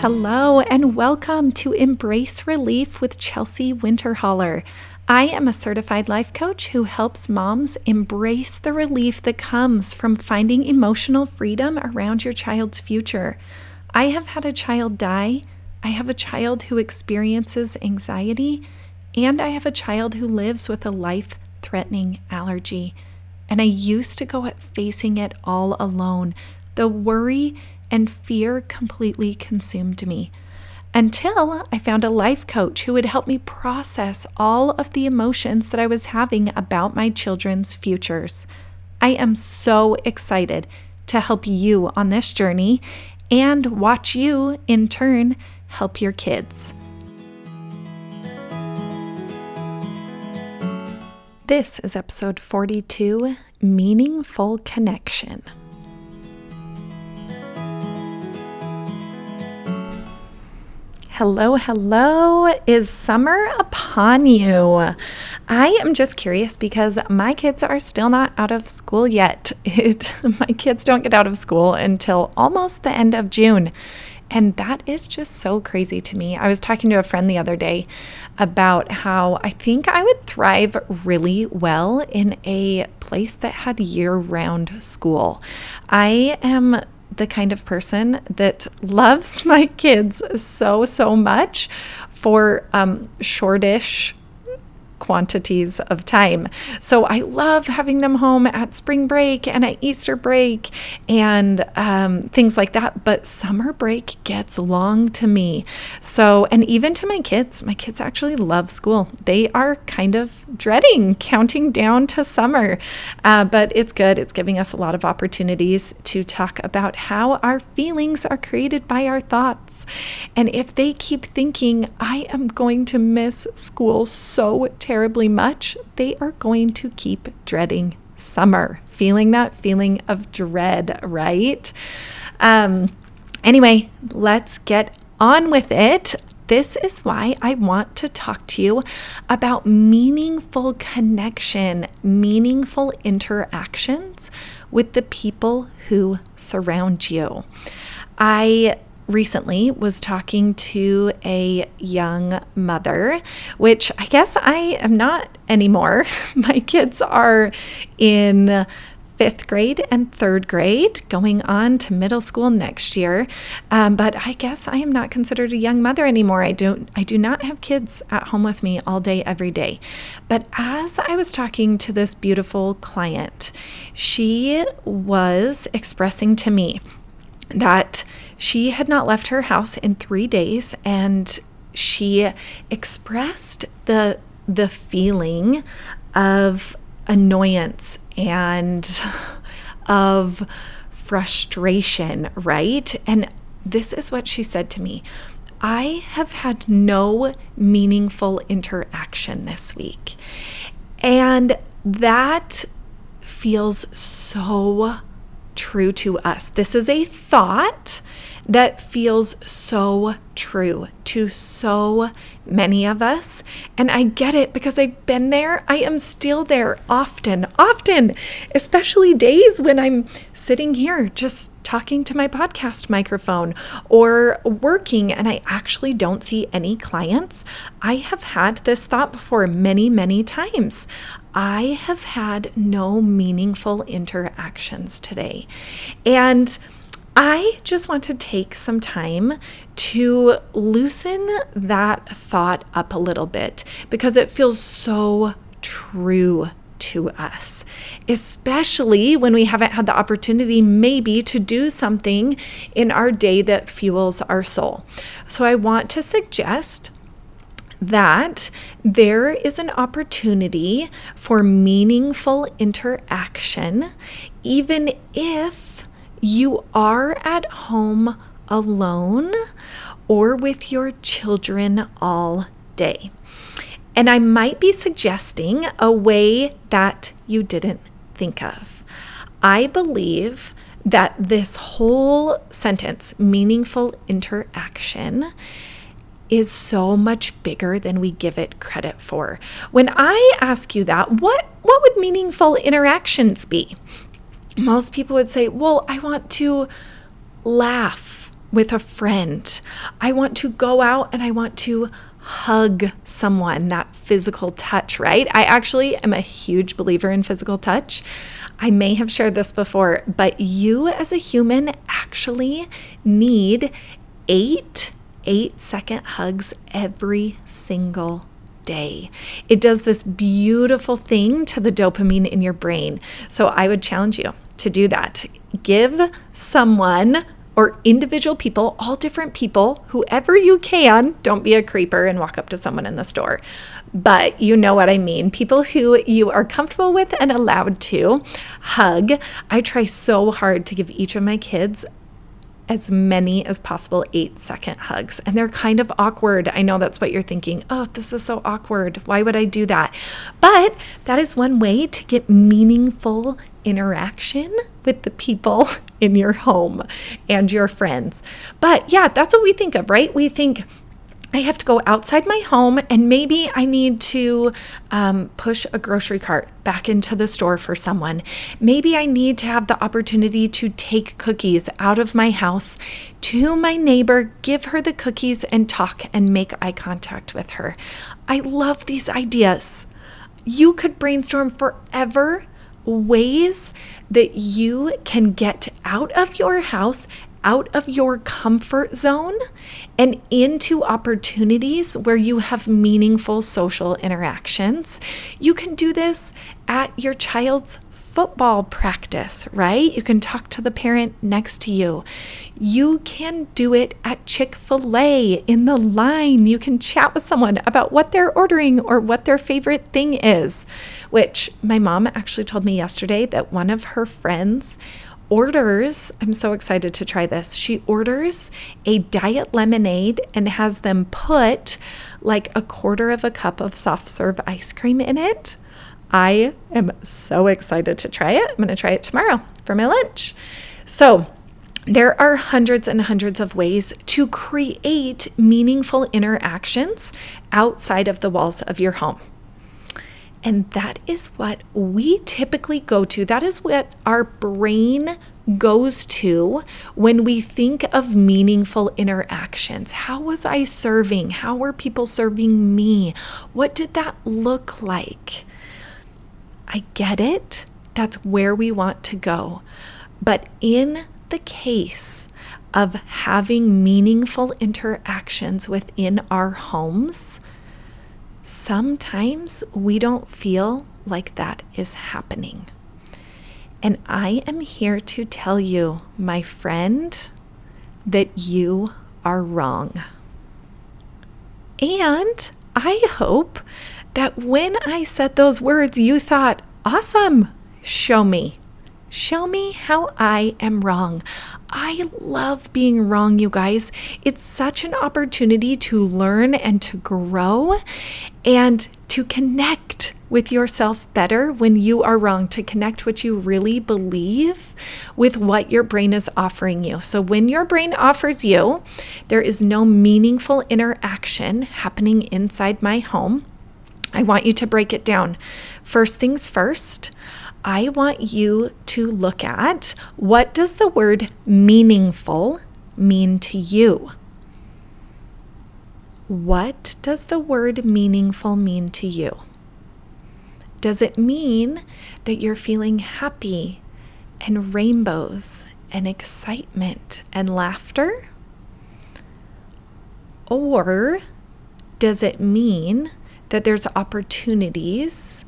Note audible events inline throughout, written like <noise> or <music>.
Hello, and welcome to Embrace Relief with Chelsea Winterholler. I am a certified life coach who helps moms embrace the relief that comes from finding emotional freedom around your child's future. I have had a child die, I have a child who experiences anxiety, and I have a child who lives with a life threatening allergy. And I used to go at facing it all alone. The worry and fear completely consumed me until I found a life coach who would help me process all of the emotions that I was having about my children's futures. I am so excited to help you on this journey and watch you, in turn, help your kids. This is episode 42 Meaningful Connection. Hello, hello. Is summer upon you? I am just curious because my kids are still not out of school yet. <laughs> It, my kids don't get out of school until almost the end of June. And that is just so crazy to me. I was talking to a friend the other day about how I think I would thrive really well in a place that had year round school. I am the kind of person that loves <laughs> my kids so, so much for um, shortish quantities of time. So I love having them home at spring break and at Easter break and um, things like that. But summer break gets long to me. So, and even to my kids, my kids actually love school. They are kind of dreading counting down to summer. Uh, but it's good. It's giving us a lot of opportunities to talk about how our feelings are created by our thoughts. And if they keep thinking, I am going to miss school so terribly terribly much, they are going to keep dreading summer, feeling that feeling of dread, right? Um, anyway, let's get on with it. This is why I want to talk to you about meaningful connection, meaningful interactions with the people who surround you. I recently was talking to a young mother, which I guess I am not anymore. <laughs> My kids are in fifth grade and third grade, going on to middle school next year. Um, but I guess I am not considered a young mother anymore. I don't. I do not have kids at home with me all day, every day. But as I was talking to this beautiful client, she was expressing to me that she had not left her house in three days and she expressed the the feeling of annoyance and of frustration, right? And this is what she said to me. I have had no meaningful interaction this week. And that feels so true to us. This is a thought that feels so true to so many of us. And I get it because I've been there. I am still there often, often, especially days when I'm sitting here just talking to my podcast microphone or working and I actually don't see any clients. I have had this thought before many, many times. I have had no meaningful interactions today. And I just want to take some time to loosen that thought up a little bit because it feels so true to us, especially when we haven't had the opportunity, maybe, to do something in our day that fuels our soul. So, I want to suggest that there is an opportunity for meaningful interaction, even if you are at home alone or with your children all day. And I might be suggesting a way that you didn't think of. I believe that this whole sentence, meaningful interaction, is so much bigger than we give it credit for. When I ask you that, what what would meaningful interactions be? most people would say, Well, I want to laugh with a friend. I want to go out and I want to hug someone, that physical touch, right? I actually am a huge believer in physical touch. I may have shared this before, but you as a human actually need eight eight second hugs every single day. It does this beautiful thing to the dopamine in your brain. So I would challenge you to do that. Give someone or individual people, all different people, whoever you can. Don't be a creeper and walk up to someone in the store. But you know what I mean. People who you are comfortable with and allowed to hug. I try so hard to give each of my kids as many as possible eight second hugs. And they're kind of awkward. I know that's what you're thinking. Oh, this is so awkward. Why would I do that? But that is one way to get meaningful interaction with the people <laughs> in your home and your friends. But yeah, that's what we think of, right? We think, I have to go outside my home and maybe I need to um, push a grocery cart back into the store for someone. Maybe I need to have the opportunity to take cookies out of my house to my neighbor, give her the cookies, and talk and make eye contact with her. I love these ideas. You could brainstorm forever ways that you can get out of your house out of your comfort zone and into opportunities where you have meaningful social interactions. You can do this at your child's football practice, right? You can talk to the parent next to you. You can do it at Chick fil A in the line. You can chat with someone about what they're ordering or what their favorite thing is, which my mom actually told me yesterday that one of her friends orders, I'm so excited to try this. She orders a diet lemonade and has them put like a quarter of a cup of soft serve ice cream in it. I am so excited to try it. I'm going to try it tomorrow for my lunch. So, there are hundreds and hundreds of ways to create meaningful interactions outside of the walls of your home. And that is what we typically go to. That is what our brain goes to when we think of meaningful interactions. How was I serving? How were people serving me? What did that look like? I get it. That's where we want to go. But in the case of having meaningful interactions within our homes, sometimes we don't feel like that is happening. And I am here to tell you, my friend, that you are wrong. And I hope that when I said those words, you thought, awesome, show me. Show me how I am wrong. I love being wrong, you guys. It's such an opportunity to learn and to grow and to connect with yourself better when you are wrong, to connect what you really believe with what your brain is offering you. So, when your brain offers you, there is no meaningful interaction happening inside my home. I want you to break it down. First things first, I want you to look at what does the word meaningful mean to you? What does the word meaningful mean to you? Does it mean that you're feeling happy and rainbows and excitement and laughter? Or does it mean that there's opportunities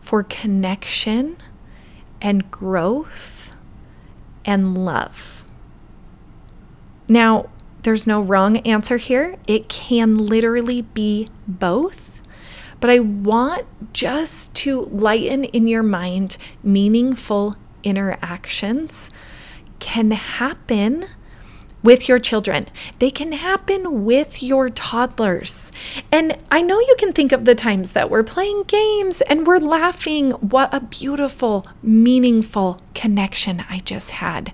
for connection and growth and love? Now, there's no wrong answer here. It can literally be both. But I want just to lighten in your mind meaningful interactions can happen with your children. They can happen with your toddlers. And I know you can think of the times that we're playing games and we're laughing. What a beautiful, meaningful connection I just had.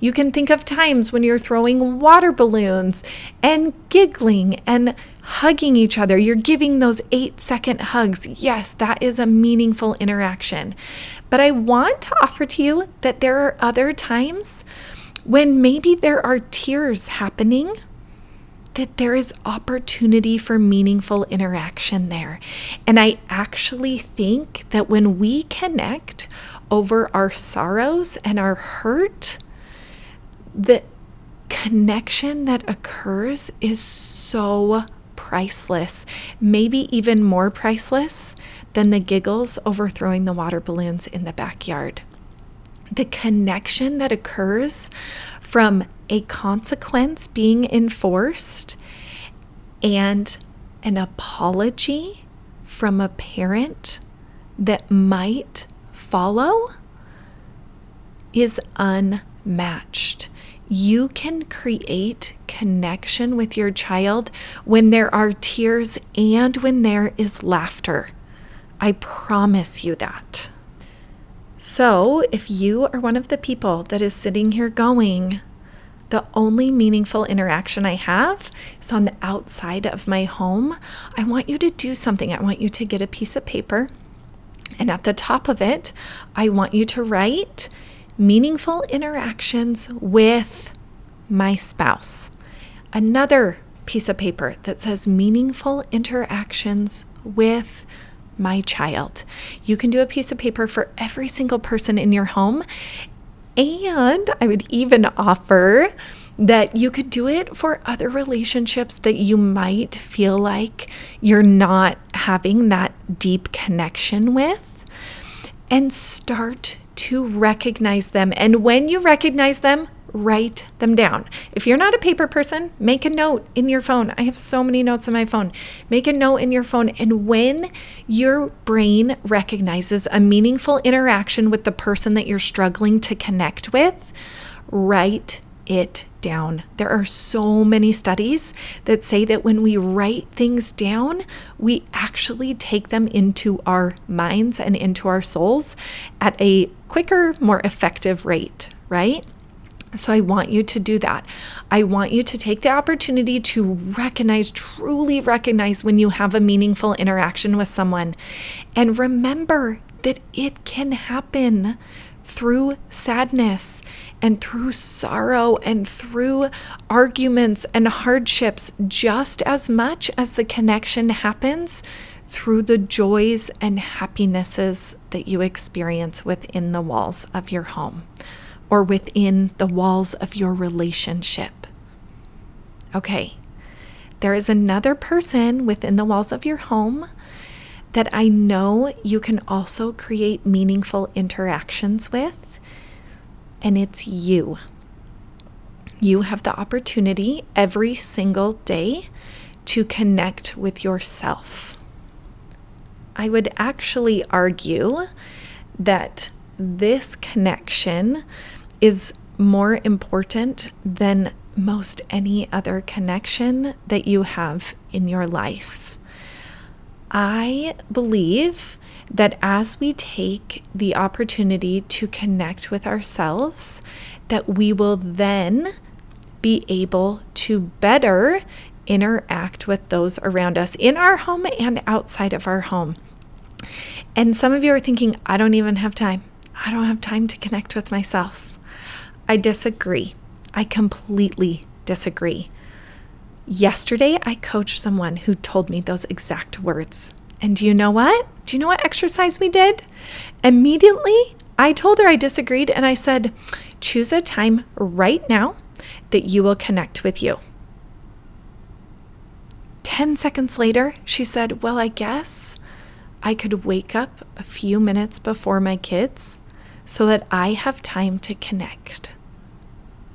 You can think of times when you're throwing water balloons and giggling and hugging each other. You're giving those eight second hugs. Yes, that is a meaningful interaction. But I want to offer to you that there are other times when maybe there are tears happening, that there is opportunity for meaningful interaction there. And I actually think that when we connect over our sorrows and our hurt, the connection that occurs is so priceless, maybe even more priceless than the giggles over throwing the water balloons in the backyard. The connection that occurs from a consequence being enforced and an apology from a parent that might follow is unmatched. You can create connection with your child when there are tears and when there is laughter. I promise you that. So, if you are one of the people that is sitting here going, the only meaningful interaction I have is on the outside of my home. I want you to do something. I want you to get a piece of paper, and at the top of it, I want you to write meaningful interactions with my spouse. Another piece of paper that says meaningful interactions with my child. You can do a piece of paper for every single person in your home. And I would even offer that you could do it for other relationships that you might feel like you're not having that deep connection with. And start to recognize them. And when you recognize them, write them down. If you're not a paper person, make a note in your phone. I have so many notes on my phone. Make a note in your phone. And when your brain recognizes a meaningful interaction with the person that you're struggling to connect with, write it down. There are so many studies that say that when we write things down, we actually take them into our minds and into our souls at a quicker, more effective rate, right? So I want you to do that. I want you to take the opportunity to recognize, truly recognize when you have a meaningful interaction with someone. And remember that it can happen through sadness and through sorrow and through arguments and hardships just as much as the connection happens through the joys and happinesses that you experience within the walls of your home or within the walls of your relationship. Okay, there is another person within the walls of your home that I know you can also create meaningful interactions with, and it's you. You have the opportunity every single day to connect with yourself. I would actually argue that this connection is more important than most any other connection that you have in your life. I believe that as we take the opportunity to connect with ourselves, that we will then be able to better interact with those around us in our home and outside of our home. And some of you are thinking, I don't even have time. I don't have time to connect with myself. I disagree. I completely disagree. Yesterday, I coached someone who told me those exact words. And do you know what? Do you know what exercise we did? Immediately, I told her I disagreed and I said, choose a time right now that you will connect with you. 10 seconds later, she said, Well, I guess I could wake up a few minutes before my kids so that I have time to connect.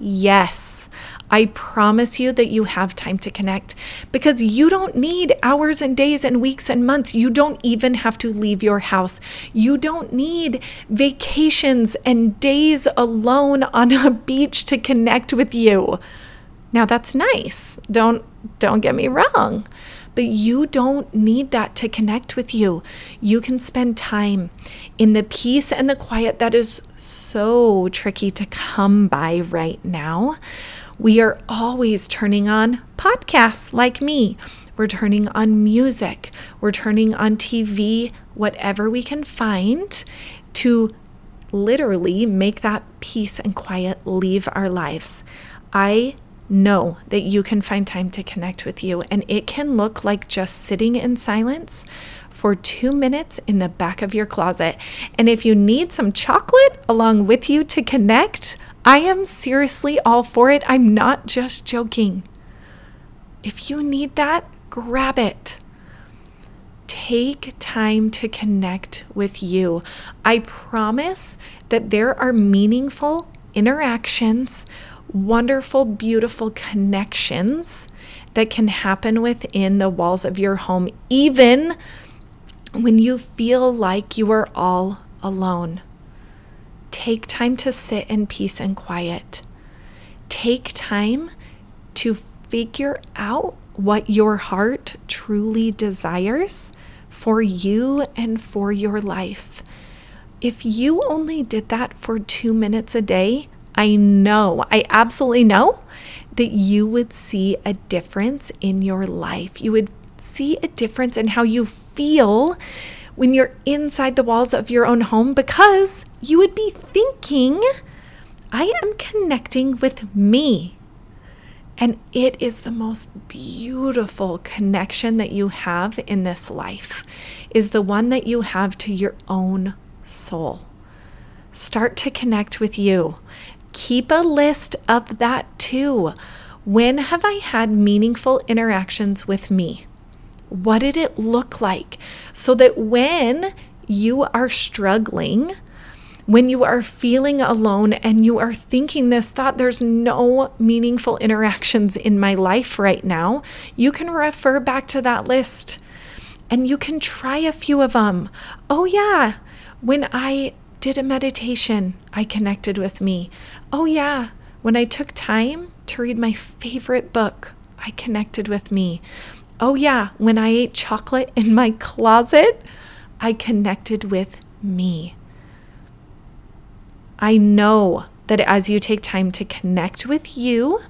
Yes, I promise you that you have time to connect because you don't need hours and days and weeks and months. You don't even have to leave your house. You don't need vacations and days alone on a <laughs> beach to connect with you. Now that's nice. Don't don't get me wrong. But you don't need that to connect with you. You can spend time in the peace and the quiet that is so tricky to come by right now. We are always turning on podcasts like me. We're turning on music. We're turning on TV, whatever we can find to literally make that peace and quiet leave our lives. I know that you can find time to connect with you, and it can look like just sitting in silence for two minutes in the back of your closet. And if you need some chocolate along with you to connect, I am seriously all for it. I'm not just joking. If you need that, grab it. Take time to connect with you. I promise that there are meaningful interactions, wonderful, beautiful connections that can happen within the walls of your home, even when you feel like you are all alone. Take time to sit in peace and quiet. Take time to figure out what your heart truly desires for you and for your life. If you only did that for two minutes a day, I know, I absolutely know that you would see a difference in your life. You would see a difference in how you feel when you're inside the walls of your own home because you would be thinking, I am connecting with me. And it is the most beautiful connection that you have in this life, is the one that you have to your own soul. Start to connect with you. Keep a list of that too. When have I had meaningful interactions with me? What did it look like? So that when you are struggling, when you are feeling alone and you are thinking this thought, there's no meaningful interactions in my life right now, you can refer back to that list and you can try a few of them. Oh, yeah, when I did a meditation, I connected with me. Oh, yeah, when I took time to read my favorite book, I connected with me. Oh, yeah, when I ate chocolate in my closet, I connected with me. I know that as you take time to connect with you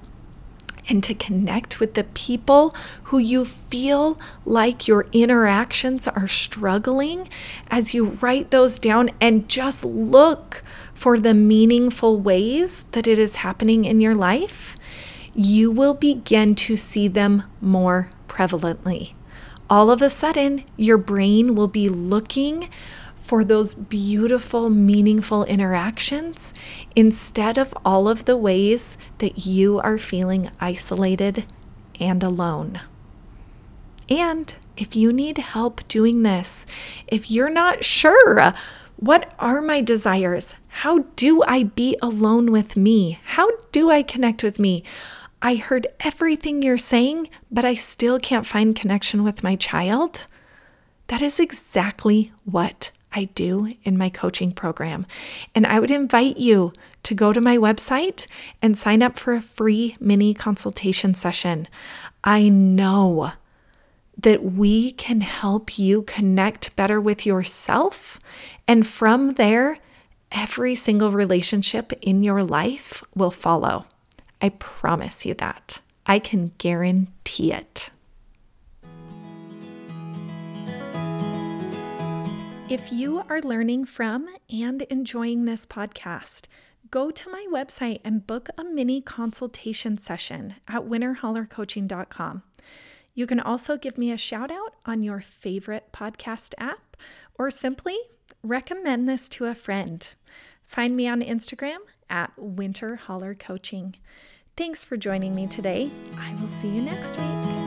and to connect with the people who you feel like your interactions are struggling, as you write those down and just look for the meaningful ways that it is happening in your life, you will begin to see them more prevalently. All of a sudden, your brain will be looking for those beautiful, meaningful interactions instead of all of the ways that you are feeling isolated and alone. And if you need help doing this, if you're not sure, what are my desires? How do I be alone with me? How do I connect with me? I heard everything you're saying, but I still can't find connection with my child. That is exactly what I do in my coaching program. And I would invite you to go to my website and sign up for a free mini consultation session. I know that we can help you connect better with yourself. And from there, every single relationship in your life will follow. I promise you that. I can guarantee it. If you are learning from and enjoying this podcast, go to my website and book a mini consultation session at winterhollercoaching.com. You can also give me a shout out on your favorite podcast app or simply recommend this to a friend. Find me on Instagram at Winterholler Coaching. Thanks for joining me today. I will see you next week.